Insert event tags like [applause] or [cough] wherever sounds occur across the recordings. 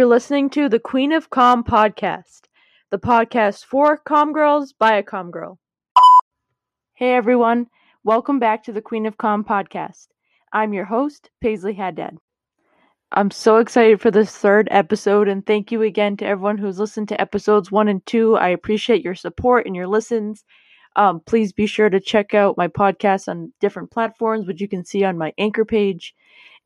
You're listening to the Queen of Comm podcast, the podcast for com girls by a com girl. Hey everyone, welcome back to the Queen of Comm podcast. I'm your host, Paisley Haddad. I'm so excited for this third episode, and thank you again to everyone who's listened to episodes one and two. I appreciate your support and your listens. Um, please be sure to check out my podcast on different platforms, which you can see on my anchor page.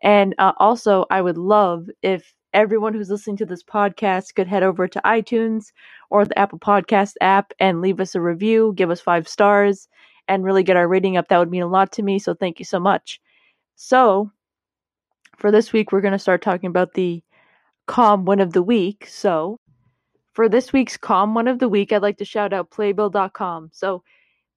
And uh, also, I would love if everyone who's listening to this podcast could head over to iTunes or the Apple Podcast app and leave us a review, give us five stars, and really get our rating up. That would mean a lot to me. So thank you so much. So, for this week, we're going to start talking about the calm one of the week. So, for this week's calm one of the week, I'd like to shout out Playbill.com. So,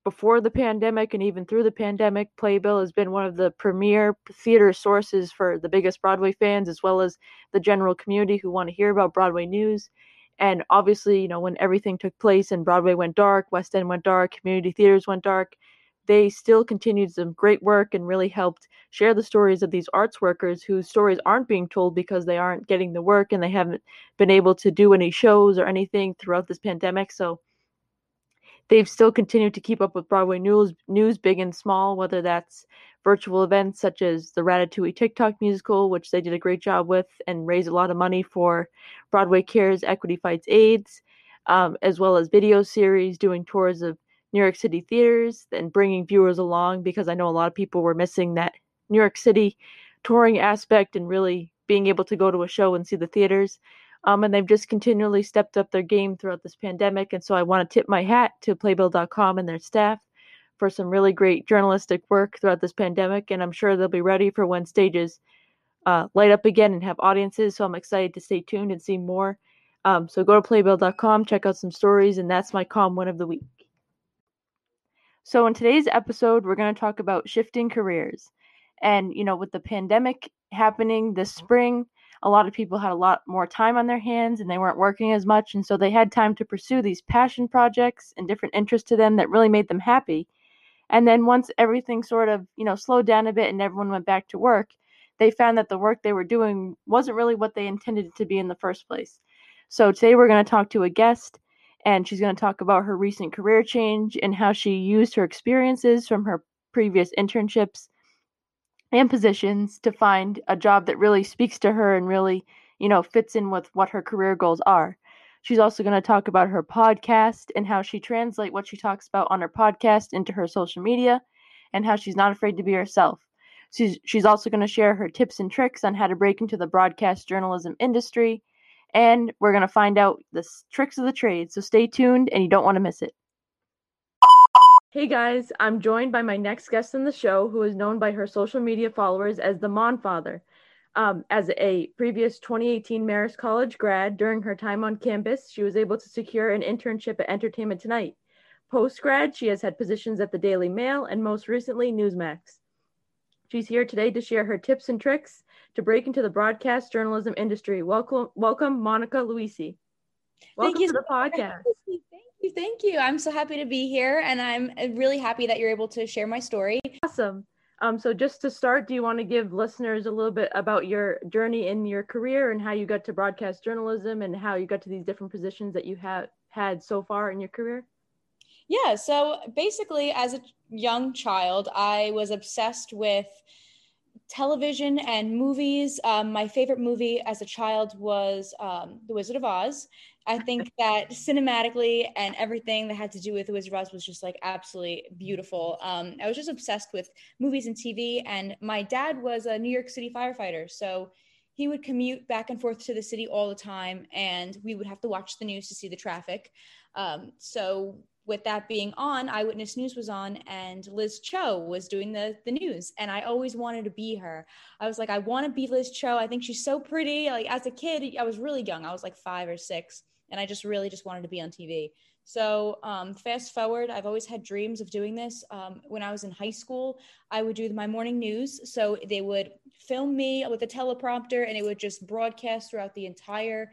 before the pandemic and even through the pandemic, Playbill has been one of the premier theater sources for the biggest Broadway fans, as well as the general community who want to hear about Broadway news. And obviously, you know, when everything took place and Broadway went dark, West End went dark, community theaters went dark, they still continued some great work and really helped share the stories of these arts workers whose stories aren't being told because they aren't getting the work and they haven't been able to do any shows or anything throughout this pandemic. So they've still continued to keep up with Broadway news, news big and small, whether that's virtual events such as the Ratatouille TikTok musical, which they did a great job with and raised a lot of money for Broadway Cares Equity Fights AIDS, um, as well as video series doing tours of New York City theaters and bringing viewers along because I know a lot of people were missing that New York City touring aspect and really being able to go to a show and see the theaters. Um, and they've just continually stepped up their game throughout this pandemic. And so I want to tip my hat to Playbill.com and their staff for some really great journalistic work throughout this pandemic. And I'm sure they'll be ready for when stages uh, light up again and have audiences. So I'm excited to stay tuned and see more. Um, so go to playbill.com, check out some stories, and that's my calm one of the week. So in today's episode, we're going to talk about shifting careers. And, you know, with the pandemic happening this spring, a lot of people had a lot more time on their hands and they weren't working as much. And so they had time to pursue these passion projects and different interests to them that really made them happy. And then once everything sort of, you know, slowed down a bit and everyone went back to work, they found that the work they were doing wasn't really what they intended it to be in the first place. So today we're going to talk to a guest and she's going to talk about her recent career change and how she used her experiences from her previous internships and positions to find a job that really speaks to her and really, you know, fits in with what her career goals are. She's also going to talk about her podcast and how she translate what she talks about on her podcast into her social media and how she's not afraid to be herself. She's she's also going to share her tips and tricks on how to break into the broadcast journalism industry and we're going to find out the tricks of the trade. So stay tuned and you don't want to miss it. Hey guys, I'm joined by my next guest in the show, who is known by her social media followers as the Monfather. Um, as a previous 2018 Marist College grad, during her time on campus, she was able to secure an internship at Entertainment Tonight. Post grad, she has had positions at the Daily Mail and most recently Newsmax. She's here today to share her tips and tricks to break into the broadcast journalism industry. Welcome, welcome, Monica Luisi. Welcome Thank you to the podcast you. Thank you. I'm so happy to be here and I'm uh, really happy that you're able to share my story. Awesome. Um, so just to start, do you want to give listeners a little bit about your journey in your career and how you got to broadcast journalism and how you got to these different positions that you have had so far in your career? Yeah, so basically as a young child, I was obsessed with television and movies. Um, my favorite movie as a child was um, The Wizard of Oz. I think that cinematically and everything that had to do with Wizard of Oz was just like absolutely beautiful. Um, I was just obsessed with movies and TV. And my dad was a New York City firefighter. So he would commute back and forth to the city all the time. And we would have to watch the news to see the traffic. Um, so with that being on, Eyewitness News was on, and Liz Cho was doing the the news, and I always wanted to be her. I was like, I want to be Liz Cho. I think she's so pretty. Like as a kid, I was really young. I was like five or six, and I just really just wanted to be on TV. So um, fast forward, I've always had dreams of doing this. Um, when I was in high school, I would do my morning news. So they would film me with a teleprompter, and it would just broadcast throughout the entire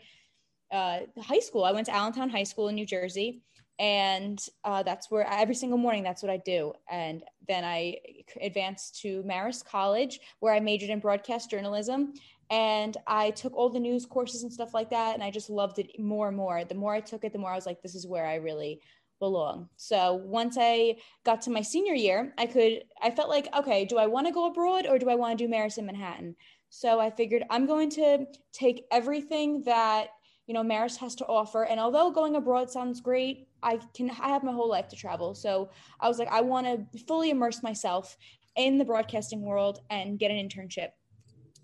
uh, high school. I went to Allentown High School in New Jersey and uh, that's where every single morning that's what i do and then i advanced to marist college where i majored in broadcast journalism and I took all the news courses and stuff like that. And I just loved it more and more. The more I took it, the more I was like, this is where I really belong. So once I got to my senior year, I could, I felt like, okay, do I want to go abroad or do I want to do Marist in Manhattan? So I figured I'm going to take everything that, you know, Marist has to offer. And although going abroad sounds great, I can, I have my whole life to travel. So I was like, I want to fully immerse myself in the broadcasting world and get an internship.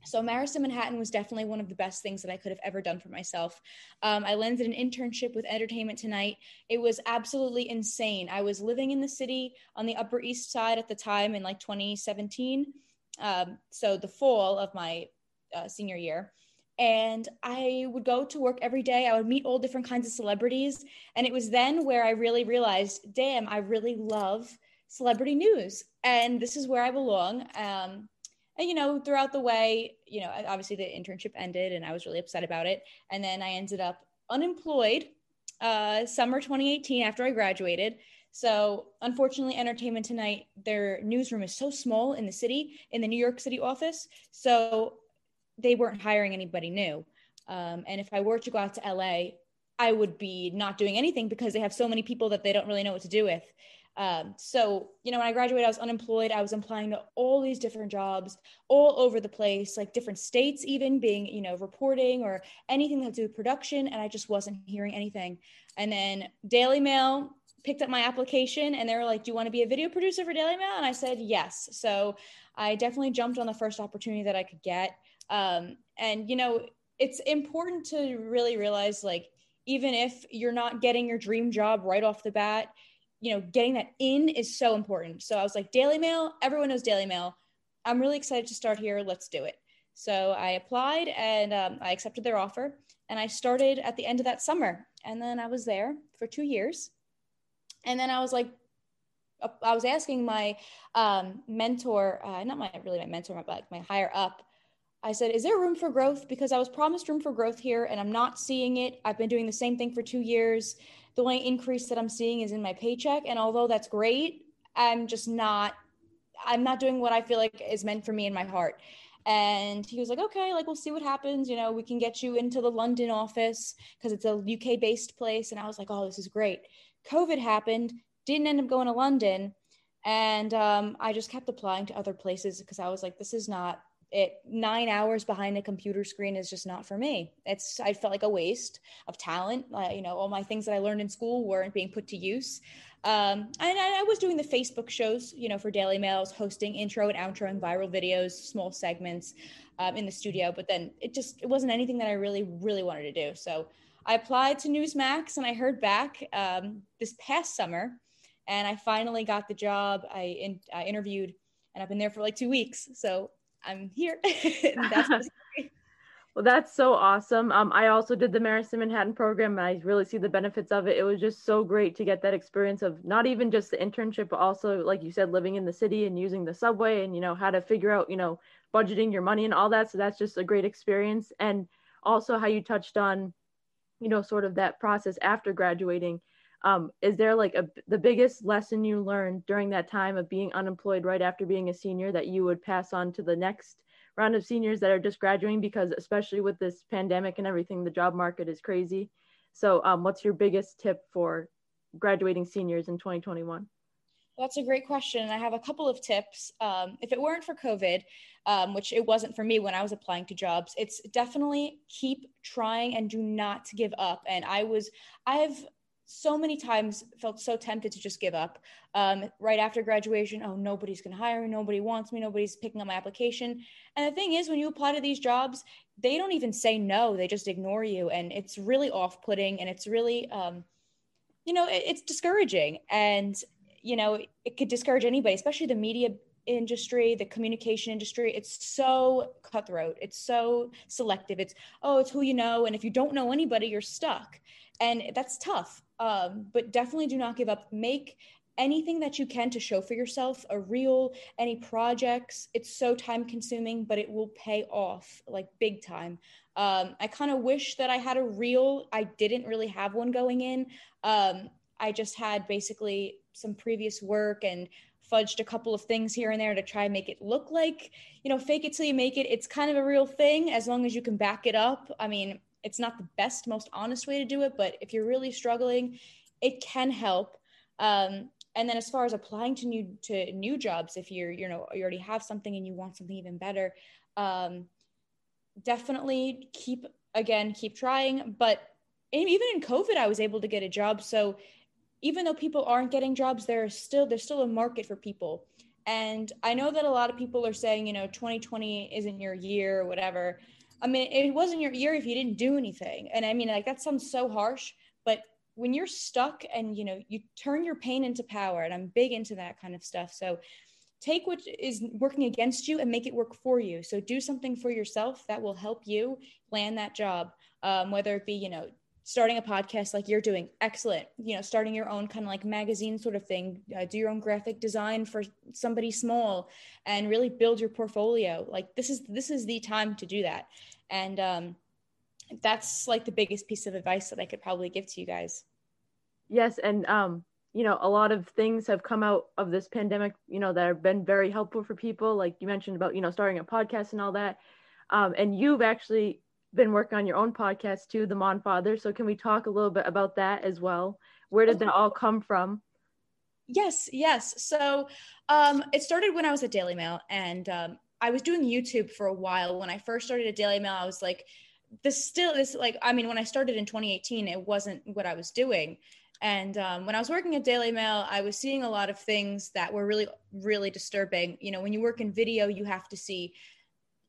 So Marist in Manhattan was definitely one of the best things that I could have ever done for myself. Um, I landed an internship with Entertainment Tonight. It was absolutely insane. I was living in the city on the Upper East Side at the time in like 2017. Um, so the fall of my uh, senior year. And I would go to work every day. I would meet all different kinds of celebrities. And it was then where I really realized, damn, I really love celebrity news. And this is where I belong. Um, and you know throughout the way you know obviously the internship ended and i was really upset about it. And then i ended up unemployed uh, summer 2018 after i graduated. So unfortunately entertainment tonight their newsroom is so small in the city in the new york city office. So they weren't hiring anybody new. Um, and if i were to go out to la i would be not doing anything because they have so many people that they don't really know what to do with um, so, you know, when I graduated, I was unemployed. I was applying to all these different jobs all over the place, like different states, even being, you know, reporting or anything that to do with production. And I just wasn't hearing anything. And then Daily Mail picked up my application and they were like, Do you want to be a video producer for Daily Mail? And I said, Yes. So I definitely jumped on the first opportunity that I could get. Um, and, you know, it's important to really realize like, even if you're not getting your dream job right off the bat, you know, getting that in is so important. So I was like, Daily Mail, everyone knows Daily Mail. I'm really excited to start here. Let's do it. So I applied and um, I accepted their offer. And I started at the end of that summer. And then I was there for two years. And then I was like, uh, I was asking my um, mentor, uh, not my really my mentor, but like my higher up. I said, "Is there room for growth?" Because I was promised room for growth here, and I'm not seeing it. I've been doing the same thing for two years the only increase that I'm seeing is in my paycheck. And although that's great, I'm just not, I'm not doing what I feel like is meant for me in my heart. And he was like, okay, like we'll see what happens. You know, we can get you into the London office because it's a UK based place. And I was like, oh, this is great. COVID happened, didn't end up going to London. And um, I just kept applying to other places because I was like, this is not it nine hours behind a computer screen is just not for me. It's i felt like a waste of talent. Uh, you know all my things that i learned in school weren't being put to use. Um, and I, I, was doing the facebook shows you know for daily mails hosting intro and outro and viral videos small segments um, in the studio but then it just it wasn't anything that i really really wanted to do. So i applied to newsmax and i heard back um, this past summer and i finally got the job. I, in, I interviewed and i've been there for like two weeks. So I'm here. [laughs] that's [laughs] well, that's so awesome. Um, I also did the Marist Manhattan program, and I really see the benefits of it. It was just so great to get that experience of not even just the internship, but also, like you said, living in the city and using the subway, and you know how to figure out, you know, budgeting your money and all that. So that's just a great experience, and also how you touched on, you know, sort of that process after graduating um, is there like a, the biggest lesson you learned during that time of being unemployed right after being a senior that you would pass on to the next round of seniors that are just graduating because especially with this pandemic and everything the job market is crazy so um, what's your biggest tip for graduating seniors in 2021 that's a great question. I have a couple of tips. Um, if it weren't for COVID, um, which it wasn't for me when I was applying to jobs, it's definitely keep trying and do not give up. And I was, I've so many times felt so tempted to just give up. Um, right after graduation oh nobody's going to hire me. Nobody wants me. Nobody's picking up my application. And the thing is when you apply to these jobs they don't even say no. They just ignore you. And it's really off-putting. And it's really um, you know it, it's discouraging. And you know it could discourage anybody especially the media industry the communication industry. It's so cutthroat. It's so selective. It's oh it's who you know. And if you don't know anybody you're stuck. And that's tough um, but definitely do not give up. Make anything that you can to show for yourself a reel any projects. It's so time consuming but it will pay off like big time. Um, i kind of wish that i had a reel. I didn't really have one going in. Um, i just had basically some previous work and fudged a couple of things here and there to try and make it look like, you know, fake it till you make it. It's kind of a real thing as long as you can back it up. I mean, it's not the best, most honest way to do it, but if you're really struggling, it can help. Um, and then as far as applying to new to new jobs, if you're you know you already have something and you want something even better, um, definitely keep again keep trying. But even in COVID, I was able to get a job. So even though people aren't getting jobs, there's still there's still a market for people. And I know that a lot of people are saying, you know, 2020 isn't your year or whatever. I mean, it wasn't your year if you didn't do anything. And I mean, like that sounds so harsh, but when you're stuck and you know, you turn your pain into power, and I'm big into that kind of stuff. So take what is working against you and make it work for you. So do something for yourself that will help you land that job, um, whether it be, you know, starting a podcast like you're doing excellent you know starting your own kind of like magazine sort of thing uh, do your own graphic design for somebody small and really build your portfolio. Like this is this is the time to do that. And um, that's like the biggest piece of advice that i could probably give to you guys. Yes and um you know a lot of things have come out of this pandemic you know that have been very helpful for people like you mentioned about you know starting a podcast and all that. Um, and you've actually been working on your own podcast too, The Monfather. So can we talk a little bit about that as well? Where did that all come from? Yes, yes. So um, it started when I was at Daily Mail, and um, I was doing YouTube for a while. When I first started at Daily Mail, I was like, "This still this like." I mean, when I started in 2018, it wasn't what I was doing. And um, when I was working at Daily Mail, I was seeing a lot of things that were really, really disturbing. You know, when you work in video, you have to see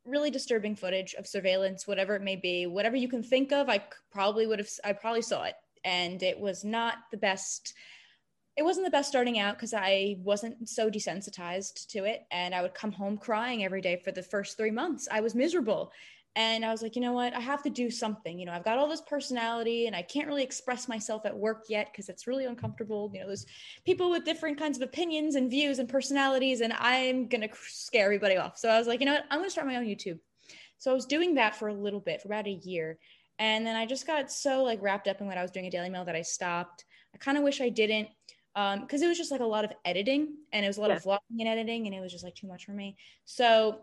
really disturbing footage of surveillance, whatever it may be, whatever you can think of, I probably would have, I probably saw it. And it was not the best. It wasn't the best starting out because I wasn't so desensitized to it. And I would come home crying every day for the first three months. I was miserable. And I was like, you know what? I have to do something. You know, I've got all this personality and I can't really express myself at work yet because it's really uncomfortable. You know, there's people with different kinds of opinions and views and personalities, and I'm going to scare everybody off. So I was like, you know what? I'm going to start my own YouTube. So I was doing that for a little bit, for about a year. And then I just got so like wrapped up in what I was doing at Daily Mail that I stopped. I kind of wish I didn't because um, it was just like a lot of editing and it was a lot yeah. of vlogging and editing and it was just like too much for me. So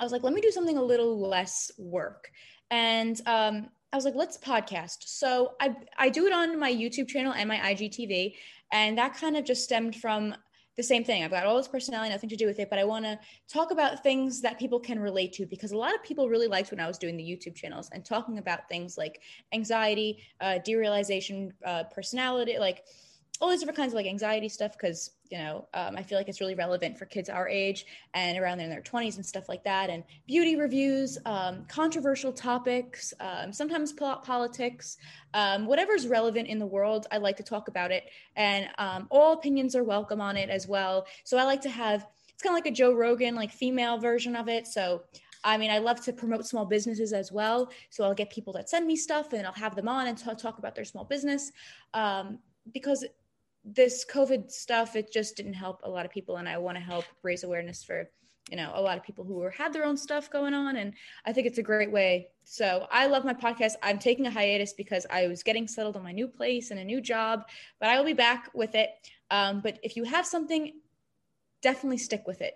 I was like, let me do something a little less work. And um, I was like, let's podcast. So I, I do it on my YouTube channel and my IGTV. And that kind of just stemmed from the same thing. I've got all this personality, nothing to do with it, but I want to talk about things that people can relate to because a lot of people really liked when I was doing the YouTube channels and talking about things like anxiety, uh, derealization, uh, personality, like all these different kinds of like anxiety stuff because you know um, i feel like it's really relevant for kids our age and around in their 20s and stuff like that and beauty reviews um, controversial topics um, sometimes po- politics um, whatever's relevant in the world i like to talk about it and um, all opinions are welcome on it as well so i like to have it's kind of like a joe rogan like female version of it so I mean, I love to promote small businesses as well. So I'll get people that send me stuff and I'll have them on and t- talk about their small business. Um, because this COVID stuff, it just didn't help a lot of people. And I want to help raise awareness for, you know, a lot of people who had their own stuff going on. And I think it's a great way. So I love my podcast. I'm taking a hiatus because I was getting settled on my new place and a new job, but I will be back with it. Um, but if you have something, definitely stick with it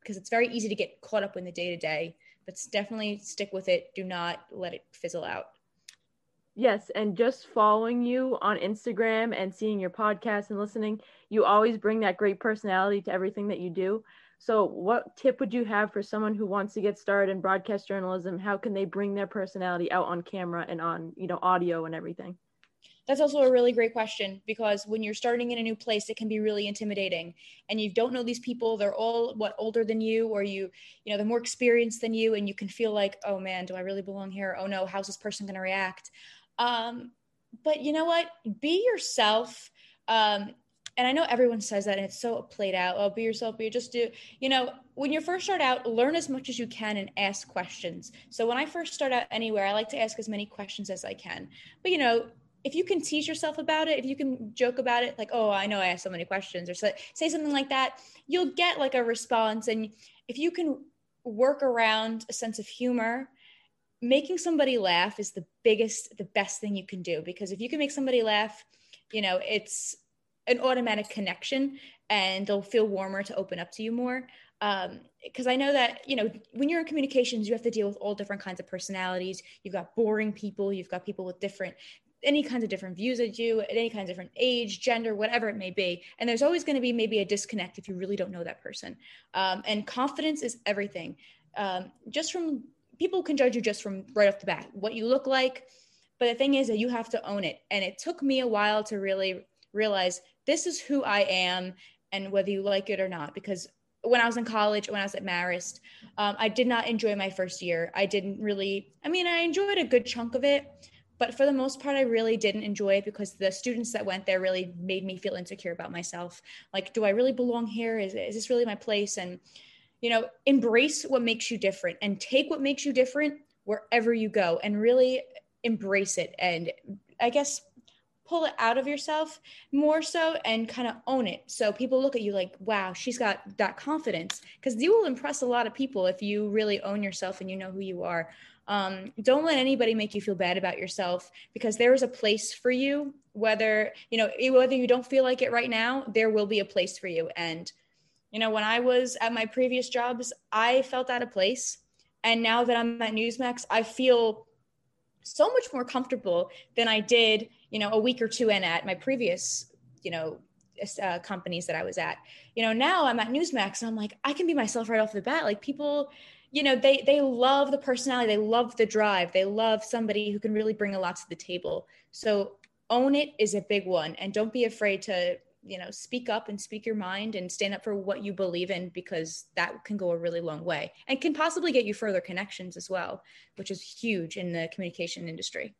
because it's very easy to get caught up in the day to day. But definitely stick with it. Do not let it fizzle out. Yes, and just following you on Instagram and seeing your podcast and listening, you always bring that great personality to everything that you do. So, what tip would you have for someone who wants to get started in broadcast journalism? How can they bring their personality out on camera and on, you know, audio and everything? That's also a really great question because when you're starting in a new place, it can be really intimidating, and you don't know these people. They're all what older than you, or you, you know, they're more experienced than you, and you can feel like, oh man, do I really belong here? Oh no, how's this person going to react? Um, but you know what? Be yourself. Um, and I know everyone says that and it's so played out. Oh, be yourself, be just do, you know, when you first start out, learn as much as you can and ask questions. So when I first start out anywhere, I like to ask as many questions as I can. But you know, if you can tease yourself about it, if you can joke about it, like, oh, I know I asked so many questions, or say, say something like that, you'll get like a response. And if you can work around a sense of humor making somebody laugh is the biggest the best thing you can do because if you can make somebody laugh you know it's an automatic connection and they'll feel warmer to open up to you more. Because um, I know that you know when you're in communications, you have to deal with all different kinds of personalities. You've got boring people, you've got people with different any kinds of different views as you at any kind of different age gender whatever it may be. And there's always going to be maybe a disconnect if you really don't know that person. Um, and confidence is everything. Um, just from people can judge you just from right off the bat what you look like but the thing is that you have to own it and it took me a while to really realize this is who i am and whether you like it or not because when I was in college, when I was at Marist, um, I did not enjoy my first year. I didn't really, I mean, I enjoyed a good chunk of it, but for the most part, I really didn't enjoy it because the students that went there really made me feel insecure about myself. Like, do I really belong here? Is, is this really my place? And, you know, embrace what makes you different and take what makes you different wherever you go and really embrace it. And I guess pull it out of yourself more so and kind of own it. So people look at you like, wow, she's got that confidence because you will impress a lot of people if you really own yourself and you know who you are. Um, don't let anybody make you feel bad about yourself because there is a place for you. Whether you know whether you don't feel like it right now, there will be a place for you. And you know, when I was at my previous jobs, I felt out of place, and now that I'm at Newsmax, I feel so much more comfortable than I did you know, a week or two in at my previous, you know, uh, companies that I was at. You know, now I'm at Newsmax and I'm like, I can be myself right off the bat. Like people, you know, they they love the personality, they love the drive, they love somebody who can really bring a lot to the table. So own it is a big one, and don't be afraid to you know speak up and speak your mind and stand up for what you believe in because that can go a really long way and can possibly get you further connections as well which is huge in the communication industry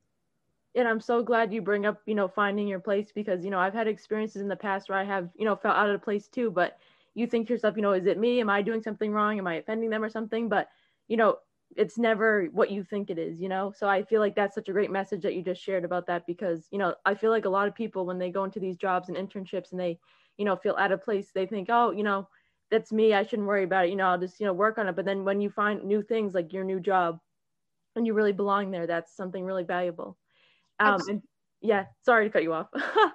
and I'm so glad you bring up, you know, finding your place because, you know, I've had experiences in the past where I have, you know, felt out of place too. But you think to yourself, you know, is it me? Am I doing something wrong? Am I offending them or something? But, you know, it's never what you think it is, you know? So I feel like that's such a great message that you just shared about that because, you know, I feel like a lot of people when they go into these jobs and internships and they, you know, feel out of place, they think, oh, you know, that's me. I shouldn't worry about it. You know, I'll just, you know, work on it. But then when you find new things like your new job and you really belong there, that's something really valuable. Um, and yeah, sorry to cut you off. [laughs] um,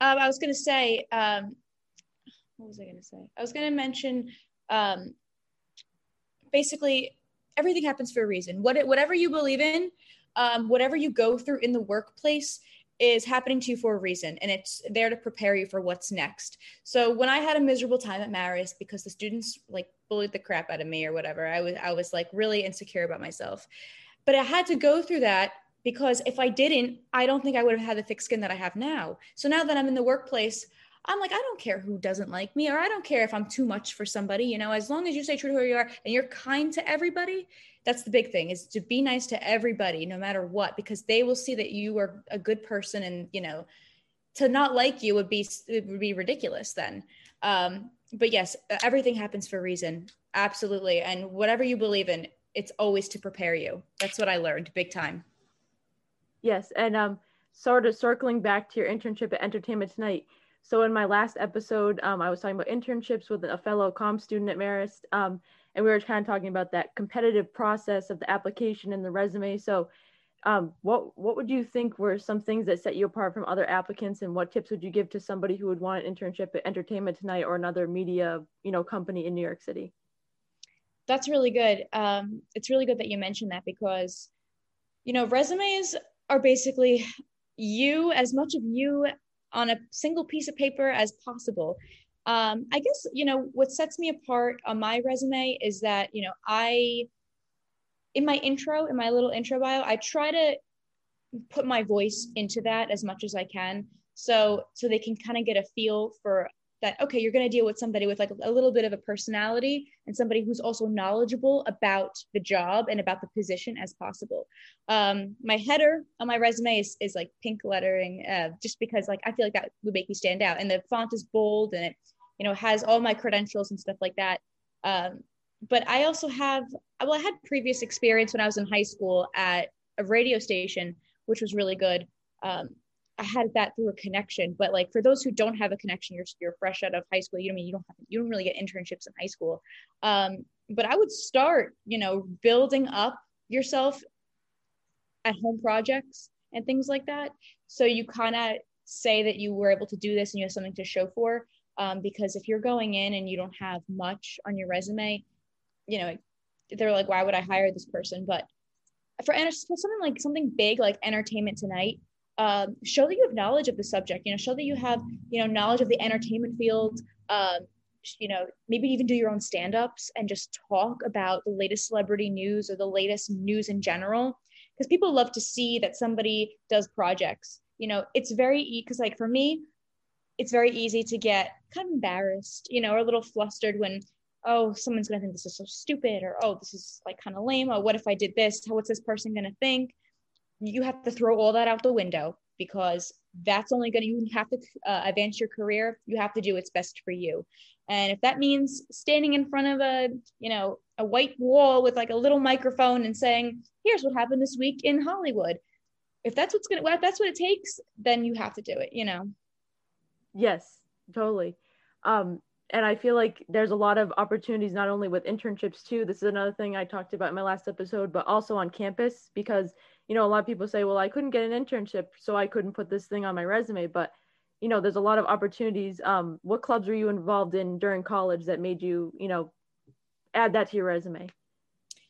I was going to say, um, what was I going to say? I was going to mention um, basically everything happens for a reason. What, whatever you believe in, um, whatever you go through in the workplace is happening to you for a reason and it's there to prepare you for what's next. So when I had a miserable time at Marist because the students like bullied the crap out of me or whatever, I was I was like really insecure about myself. But I had to go through that because if I didn't, I don't think I would have had the thick skin that I have now. So now that I'm in the workplace, I'm like, I don't care who doesn't like me, or I don't care if I'm too much for somebody. You know, as long as you stay true to who you are and you're kind to everybody, that's the big thing is to be nice to everybody, no matter what, because they will see that you are a good person, and you know, to not like you would be it would be ridiculous then. Um, but yes, everything happens for a reason, absolutely, and whatever you believe in, it's always to prepare you. That's what I learned big time. Yes, and um, sort of circling back to your internship at Entertainment Tonight. So in my last episode, um, I was talking about internships with a fellow com student at Marist, um, and we were kind of talking about that competitive process of the application and the resume. So, um, what what would you think were some things that set you apart from other applicants, and what tips would you give to somebody who would want an internship at Entertainment Tonight or another media, you know, company in New York City? That's really good. Um, it's really good that you mentioned that because, you know, resumes are basically you, as much of you on a single piece of paper as possible. Um, I guess, you know, what sets me apart on my resume is that, you know, I, in my intro, in my little intro bio, I try to put my voice into that as much as I can. So, so they can kind of get a feel for that okay you're going to deal with somebody with like a little bit of a personality and somebody who's also knowledgeable about the job and about the position as possible. Um, my header on my resume is, is like pink lettering uh, just because like i feel like that would make me stand out. And the font is bold and it you know has all my credentials and stuff like that. Um, but i also have well i had previous experience when i was in high school at a radio station which was really good. Um, had that through a connection. But like for those who don't have a connection, you're you're fresh out of high school. You mean you don't have, you don't really get internships in high school. Um, but I would start, you know, building up yourself at home projects and things like that. So you kind of say that you were able to do this and you have something to show for. Um, because if you're going in and you don't have much on your resume, you know, they're like, why would I hire this person? But for something like something big like Entertainment Tonight, um, show that you have knowledge of the subject. You know, show that you have you know knowledge of the entertainment field. Um, you know, maybe even do your own stand-ups and just talk about the latest celebrity news or the latest news in general. Because people love to see that somebody does projects. You know, it's very easy, because like for me, it's very easy to get kind of embarrassed, you know, or a little flustered when oh someone's gonna think this is so stupid or oh this is like kind of lame or what if i did this what's this person gonna think you have to throw all that out the window because that's only going to you have to uh, advance your career. You have to do what's best for you. And if that means standing in front of a you know a white wall with like a little microphone and saying here's what happened this week in hollywood if that's what's to if that's what it takes then you have to do it you know? Yes totally. Um and I feel like there's a lot of opportunities not only with internships too. This is another thing I talked about in my last episode, but also on campus because you know, a lot of people say, well, I couldn't get an internship, so I couldn't put this thing on my resume. But, you know, there's a lot of opportunities. Um, what clubs were you involved in during college that made you, you know, add that to your resume?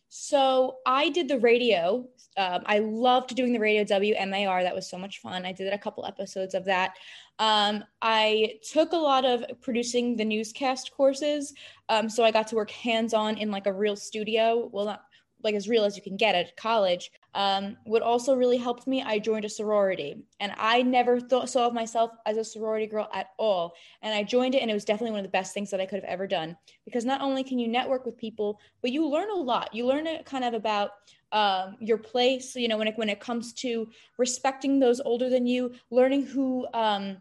So I did the radio. Um, I loved doing the radio WMAR. That was so much fun. I did a couple episodes of that. Um, I took a lot of producing the newscast courses. Um, so I got to work hands on in like a real studio. Well, not like as real as you can get at college. Um, what also really helped me, I joined a sorority, and I never thought saw of myself as a sorority girl at all. And I joined it, and it was definitely one of the best things that I could have ever done because not only can you network with people, but you learn a lot. You learn it kind of about um, your place. You know, when it when it comes to respecting those older than you, learning who. Um,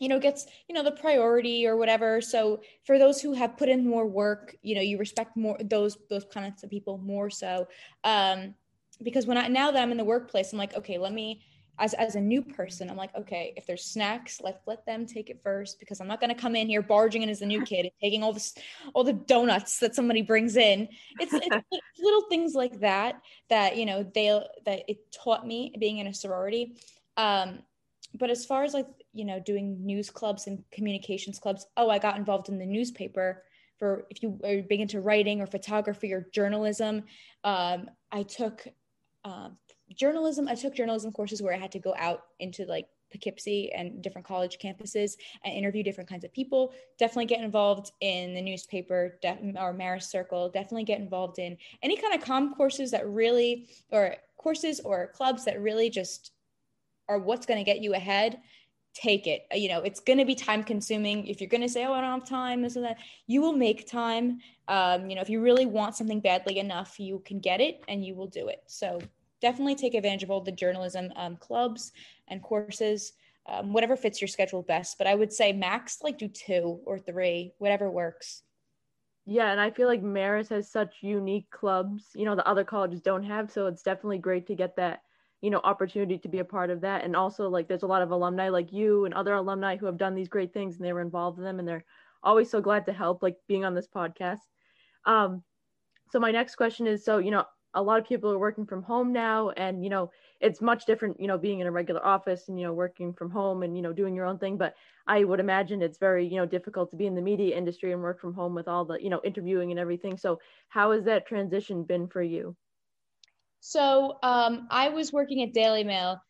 you know gets you know the priority or whatever so for those who have put in more work you know you respect more those those kinds of people more so um because when i now that i'm in the workplace i'm like okay let me as, as a new person i'm like okay if there's snacks let let them take it first because i'm not going to come in here barging in as a new kid and taking all this all the donuts that somebody brings in. It's, it's [laughs] little things like that that you know they that it taught me being in a sorority. Um but as far as like you know doing news clubs and communications clubs oh i got involved in the newspaper for if you are big into writing or photography or journalism um, i took uh, journalism i took journalism courses where i had to go out into like poughkeepsie and different college campuses and interview different kinds of people. Definitely get involved in the newspaper def- or marist circle. Definitely get involved in any kind of com courses that really or courses or clubs that really just are what's going to get you ahead take it. You know it's going to be time consuming. If you're going to say oh i don't have time this and that you will make time. Um, you know if you really want something badly enough you can get it and you will do it. So definitely take advantage of all the journalism um, clubs and courses um, whatever fits your schedule best. But i would say max like do two or three whatever works. Yeah and i feel like Marist has such unique clubs. You know the other colleges don't have so it's definitely great to get that you know opportunity to be a part of that. And also like there's a lot of alumni like you and other alumni who have done these great things and they were involved in them and they're always so glad to help like being on this podcast. Um so my next question is so you know a lot of people are working from home now and you know it's much different you know being in a regular office and you know working from home and you know doing your own thing. But i would imagine it's very you know difficult to be in the media industry and work from home with all the you know interviewing and everything. So how has that transition been for you so um, I was working at Daily Mail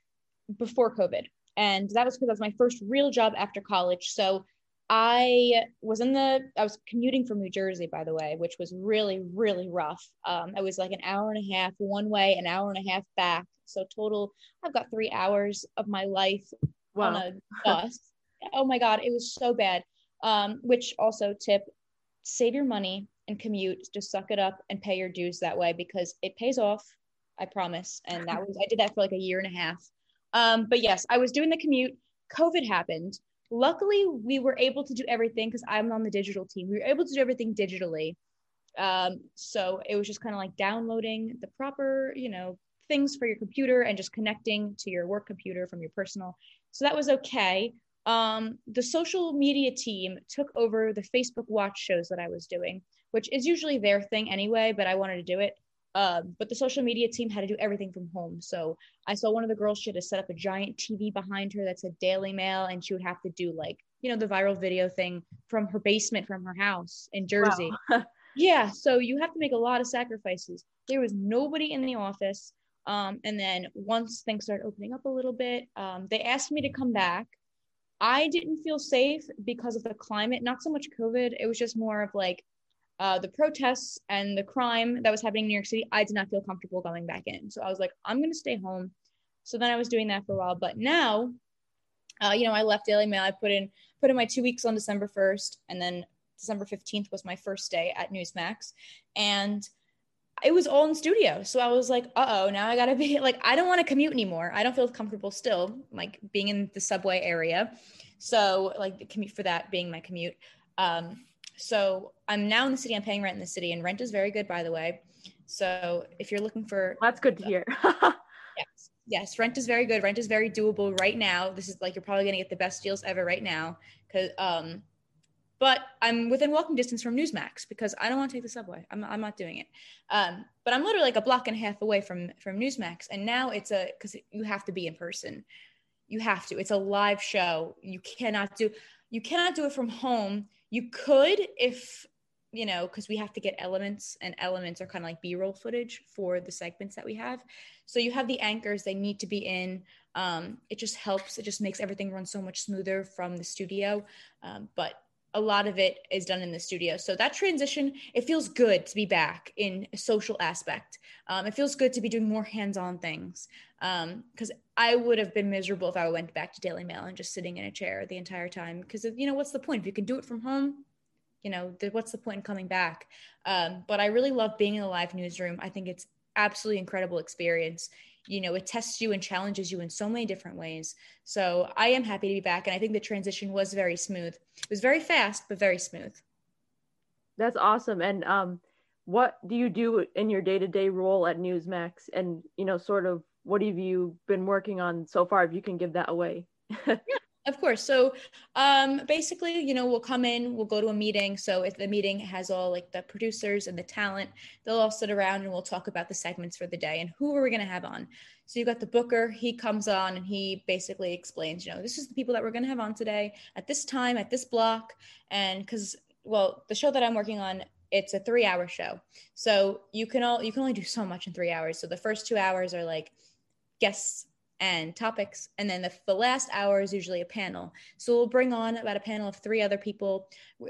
before COVID, and that was because that was my first real job after college. So I was in the I was commuting from New Jersey, by the way, which was really really rough. Um, it was like an hour and a half one way, an hour and a half back. So total, I've got three hours of my life wow. on a bus. [laughs] oh my god, it was so bad. Um, which also tip, save your money and commute. Just suck it up and pay your dues that way because it pays off I promise. And that was I did that for like a year and a half. Um, but yes, I was doing the commute. COVID happened. Luckily, we were able to do everything because I'm on the digital team. We were able to do everything digitally. Um, so it was just kind of like downloading the proper, you know, things for your computer and just connecting to your work computer from your personal. So that was okay. Um, the social media team took over the Facebook watch shows that I was doing, which is usually their thing anyway, but I wanted to do it. Um, but the social media team had to do everything from home. So I saw one of the girls, she had to set up a giant TV behind her that said Daily Mail, and she would have to do like, you know, the viral video thing from her basement, from her house in Jersey. Wow. [laughs] yeah. So you have to make a lot of sacrifices. There was nobody in the office. Um, and then once things started opening up a little bit, um, they asked me to come back. I didn't feel safe because of the climate, not so much COVID. It was just more of like, uh, the protests and the crime that was happening in New York City, I did not feel comfortable going back in. So I was like, I'm going to stay home. So then I was doing that for a while. But now, uh, you know, I left Daily Mail. I put in put in my two weeks on December 1st, and then December 15th was my first day at Newsmax, and it was all in studio. So I was like, uh oh, now I gotta be [laughs] like, I don't want to commute anymore. I don't feel comfortable still, like being in the subway area. So like the commute for that being my commute. Um, so I'm now in the city. I'm paying rent in the city, and rent is very good, by the way. So if you're looking for, that's good to hear. [laughs] yes, yes, rent is very good. Rent is very doable right now. This is like you're probably gonna get the best deals ever right now. Cause um, but I'm within walking distance from Newsmax because I don't want to take the subway. I'm, I'm not doing it. Um, but I'm literally like a block and a half away from from Newsmax, and now it's a because you have to be in person. You have to. It's a live show. You cannot do. You cannot do it from home you could if you know because we have to get elements and elements are kind of like b-roll footage for the segments that we have. So you have the anchors they need to be in um, it just helps it just makes everything run so much smoother from the studio um, but a lot of it is done in the studio. So that transition it feels good to be back in a social aspect. Um, it feels good to be doing more hands-on things because um, i would have been miserable if i went back to daily mail and just sitting in a chair the entire time because you know what's the point? If you can do it from home you know the, what's the point in coming back? Um, but i really love being in the live newsroom. I think it's absolutely incredible experience. You know it tests you and challenges you in so many different ways. So i am happy to be back and i think the transition was very smooth. It was very fast but very smooth. That's awesome. And um what do you do in your day-to-day role at newsmax? And you know sort of what have you been working on so far if you can give that away [laughs] yeah of course. So um, basically, you know, we'll come in, we'll go to a meeting. So if the meeting has all like the producers and the talent, they'll all sit around and we'll talk about the segments for the day and who are we going to have on. So you got the booker, he comes on and he basically explains, you know, this is the people that we're going to have on today at this time, at this block. And because, well, the show that I'm working on, it's a three hour show. So you can all, you can only do so much in three hours. So the first two hours are like guests and topics. And then the, the last hour is usually a panel. So we'll bring on about a panel of three other people.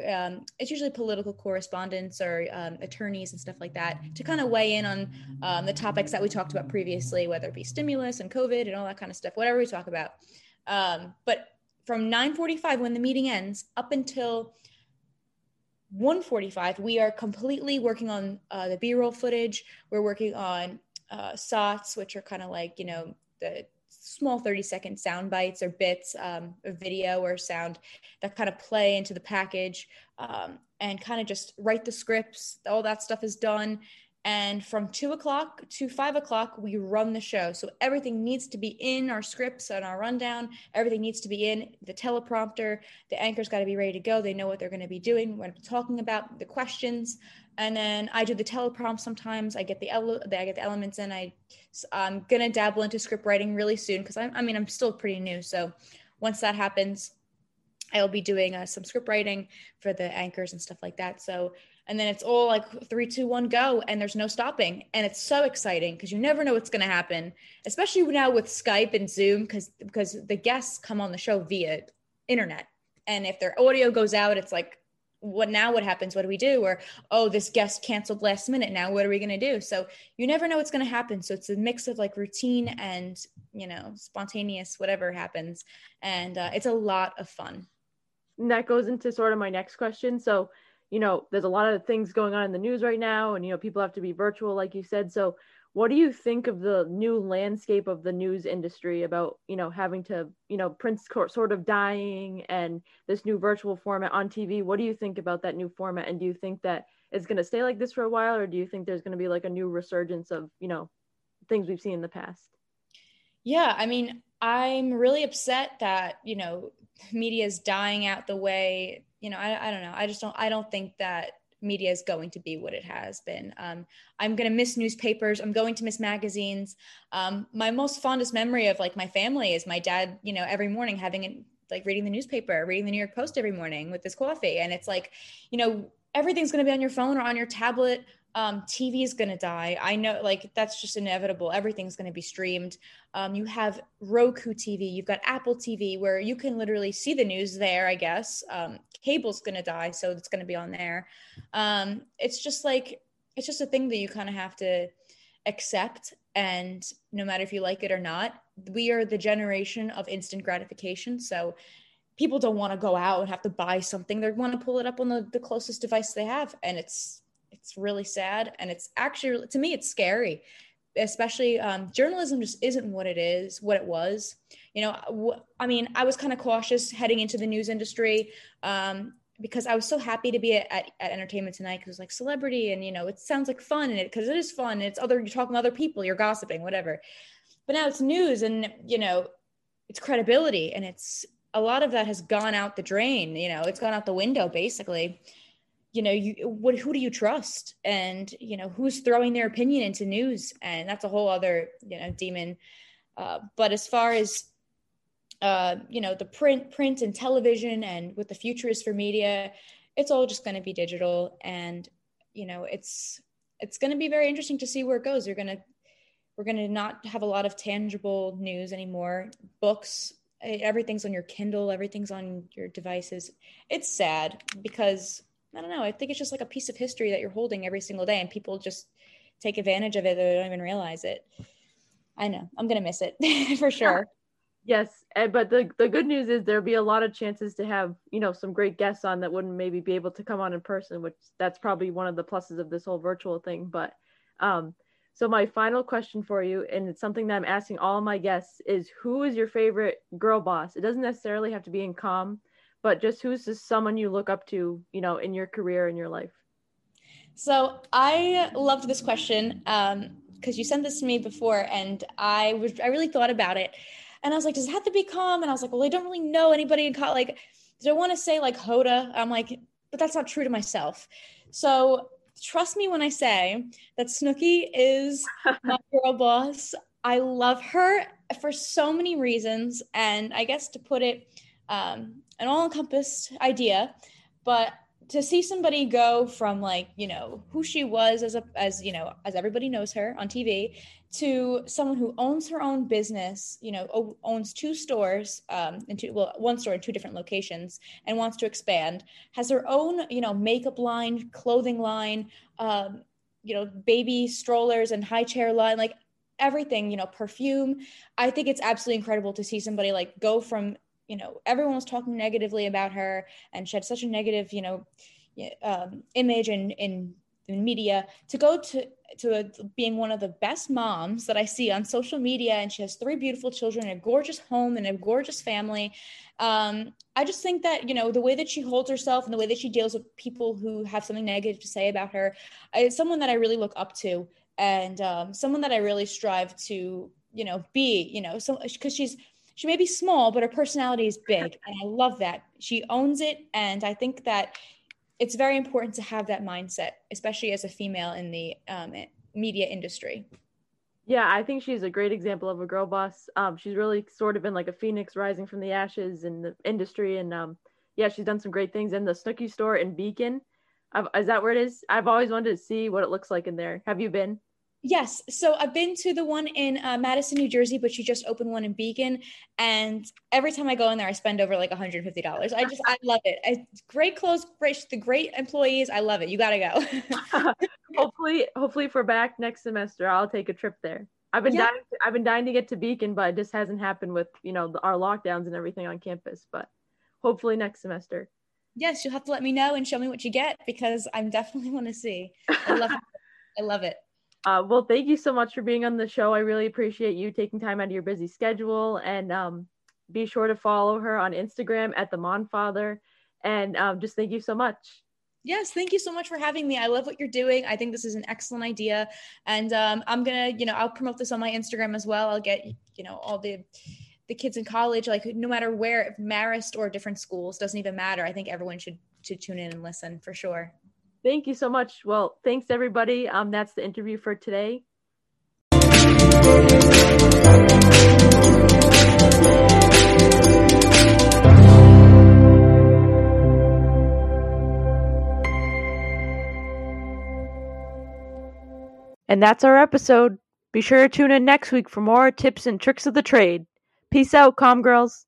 Um, it's usually political correspondents or um, attorneys and stuff like that to kind of weigh in on um, the topics that we talked about previously, whether it be stimulus and COVID and all that kind of stuff, whatever we talk about. Um, but from 9:45 when the meeting ends up until 1:45, we are completely working on uh, the B-roll footage. We're working on uh, SOTs, which are kind of like you know the small 30 second sound bites or bits um, of video or sound that kind of play into the package um, and kind of just write the scripts. All that stuff is done. And from two o'clock to five o'clock, we run the show. So everything needs to be in our scripts and our rundown. Everything needs to be in the teleprompter. The anchor's got to be ready to go. They know what they're going to be doing, what I'm talking about, the questions and then I do the teleprompt sometimes. I get the ele- I get the elements in. I I'm gonna dabble into script writing really soon because I, I mean I'm still pretty new. So once that happens, I'll be doing uh, some script writing for the anchors and stuff like that. So and then it's all like three, two, one, go, and there's no stopping, and it's so exciting because you never know what's gonna happen, especially now with Skype and Zoom because because the guests come on the show via internet, and if their audio goes out, it's like what now what happens what do we do? Or oh this guest canceled last minute now what are we going to do? So you never know what's going to happen. So it's a mix of like routine and you know spontaneous whatever happens. And uh, it's a lot of fun. And that goes into sort of my next question. So you know there's a lot of things going on in the news right now and you know people have to be virtual like you said. So what do you think of the new landscape of the news industry about you know having to you know print sort of dying and this new virtual format on tv what do you think about that new format? And do you think that it's going to stay like this for a while or do you think there's going to be like a new resurgence of you know things we've seen in the past? Yeah i mean i'm really upset that you know media is dying out the way you know I, I don't know. I just don't i don't think that media is going to be what it has been. Um, I'm going to miss newspapers. I'm going to miss magazines. Um, my most fondest memory of like my family is my dad, you know, every morning having it like reading the newspaper, reading the New York Post every morning with his coffee. And it's like, you know, everything's going to be on your phone or on your tablet um, TV is going to die. I know, like, that's just inevitable. Everything's going to be streamed. Um, you have Roku TV, you've got Apple TV, where you can literally see the news there, I guess. Um, cable's going to die, so it's going to be on there. Um, it's just like, it's just a thing that you kind of have to accept. And no matter if you like it or not, we are the generation of instant gratification. So, people don't want to go out and have to buy something. They want to pull it up on the, the closest device they have. And it's it's really sad and it's actually to me it's scary especially um, journalism just isn't what it is what it was. You know i mean i was kind of cautious heading into the news industry um, because i was so happy to be at, at, at entertainment tonight because it's like celebrity and you know it sounds like fun and it because it is fun and it's other you're talking to other people you're gossiping whatever. But now it's news and you know it's credibility and it's a lot of that has gone out the drain you know it's gone out the window basically you know you what who do you trust? And you know who's throwing their opinion into news? And that's a whole other you know demon. Uh, but as far as uh, you know the print print and television and what the future is for media it's all just going to be digital. And you know it's it's going to be very interesting to see where it goes. You're going to we're going to not have a lot of tangible news anymore. Books everything's on your kindle everything's on your devices. It's sad because I don't know. I think it's just like a piece of history that you're holding every single day, and people just take advantage of it. They don't even realize it. I know. I'm gonna miss it [laughs] for sure. Yes, but the the good news is there'll be a lot of chances to have you know some great guests on that wouldn't maybe be able to come on in person, which that's probably one of the pluses of this whole virtual thing. But um, so my final question for you, and it's something that I'm asking all my guests, is who is your favorite girl boss? It doesn't necessarily have to be in comm but just who's this someone you look up to, you know, in your career in your life? So I loved this question because um, you sent this to me before, and I was I really thought about it, and I was like, does it have to be comm? And I was like, well, I don't really know anybody in college. Like, do I want to say like Hoda? I'm like, but that's not true to myself. So trust me when I say that Snooki is [laughs] my girl boss. I love her for so many reasons, and I guess to put it um, an all encompassed idea. But to see somebody go from like you know who she was as a as you know as everybody knows her on TV to someone who owns her own business, you know, owns two stores, um, and two, well, one store in two different locations, and wants to expand, has her own, you know, makeup line, clothing line, um, you know, baby strollers and high chair line, like everything, you know, perfume. I think it's absolutely incredible to see somebody like go from you know everyone was talking negatively about her and she had such a negative you know um, image in, in media to go to to a, being one of the best moms that I see on social media, and she has three beautiful children, a gorgeous home, and a gorgeous family. Um, I just think that you know the way that she holds herself and the way that she deals with people who have something negative to say about her, is someone that I really look up to, and um, someone that I really strive to you know be. You know, so because she's she may be small, but her personality is big. And I love that. She owns it. And I think that it's very important to have that mindset, especially as a female in the um, media industry. Yeah, I think she's a great example of a girl boss. Um, she's really sort of been like a phoenix rising from the ashes in the industry. And um, yeah, she's done some great things in the Snooki store in Beacon. I've, is that where it is? I've always wanted to see what it looks like in there. Have you been? Yes. So I've been to the one in uh, Madison, New Jersey, but she just opened one in Beacon. And every time I go in there, I spend over like $150. I just, I love it. I, great clothes, great, the great employees. I love it. You got to go. [laughs] [laughs] hopefully, hopefully if we're back next semester, I'll take a trip there. I've been yeah. dying. To, I've been dying to get to Beacon, but it just hasn't happened with you know our lockdowns and everything on campus. But hopefully next semester. Yes, you'll have to let me know and show me what you get because I'm definitely want to see. I love it. I love it. Uh, well, thank you so much for being on the show. I really appreciate you taking time out of your busy schedule. And um, be sure to follow her on Instagram at the Monfather. And um, just thank you so much. Yes, thank you so much for having me. I love what you're doing. I think this is an excellent idea, and um, I'm gonna, you know, I'll promote this on my Instagram as well. I'll get, you know, all the the kids in college, like no matter where, Marist or different schools, doesn't even matter. I think everyone should should tune in and listen for sure. Thank you so much. Well, thanks everybody. Um, that's the interview for today. And that's our episode. Be sure to tune in next week for more tips and tricks of the trade. Peace out, comm girls.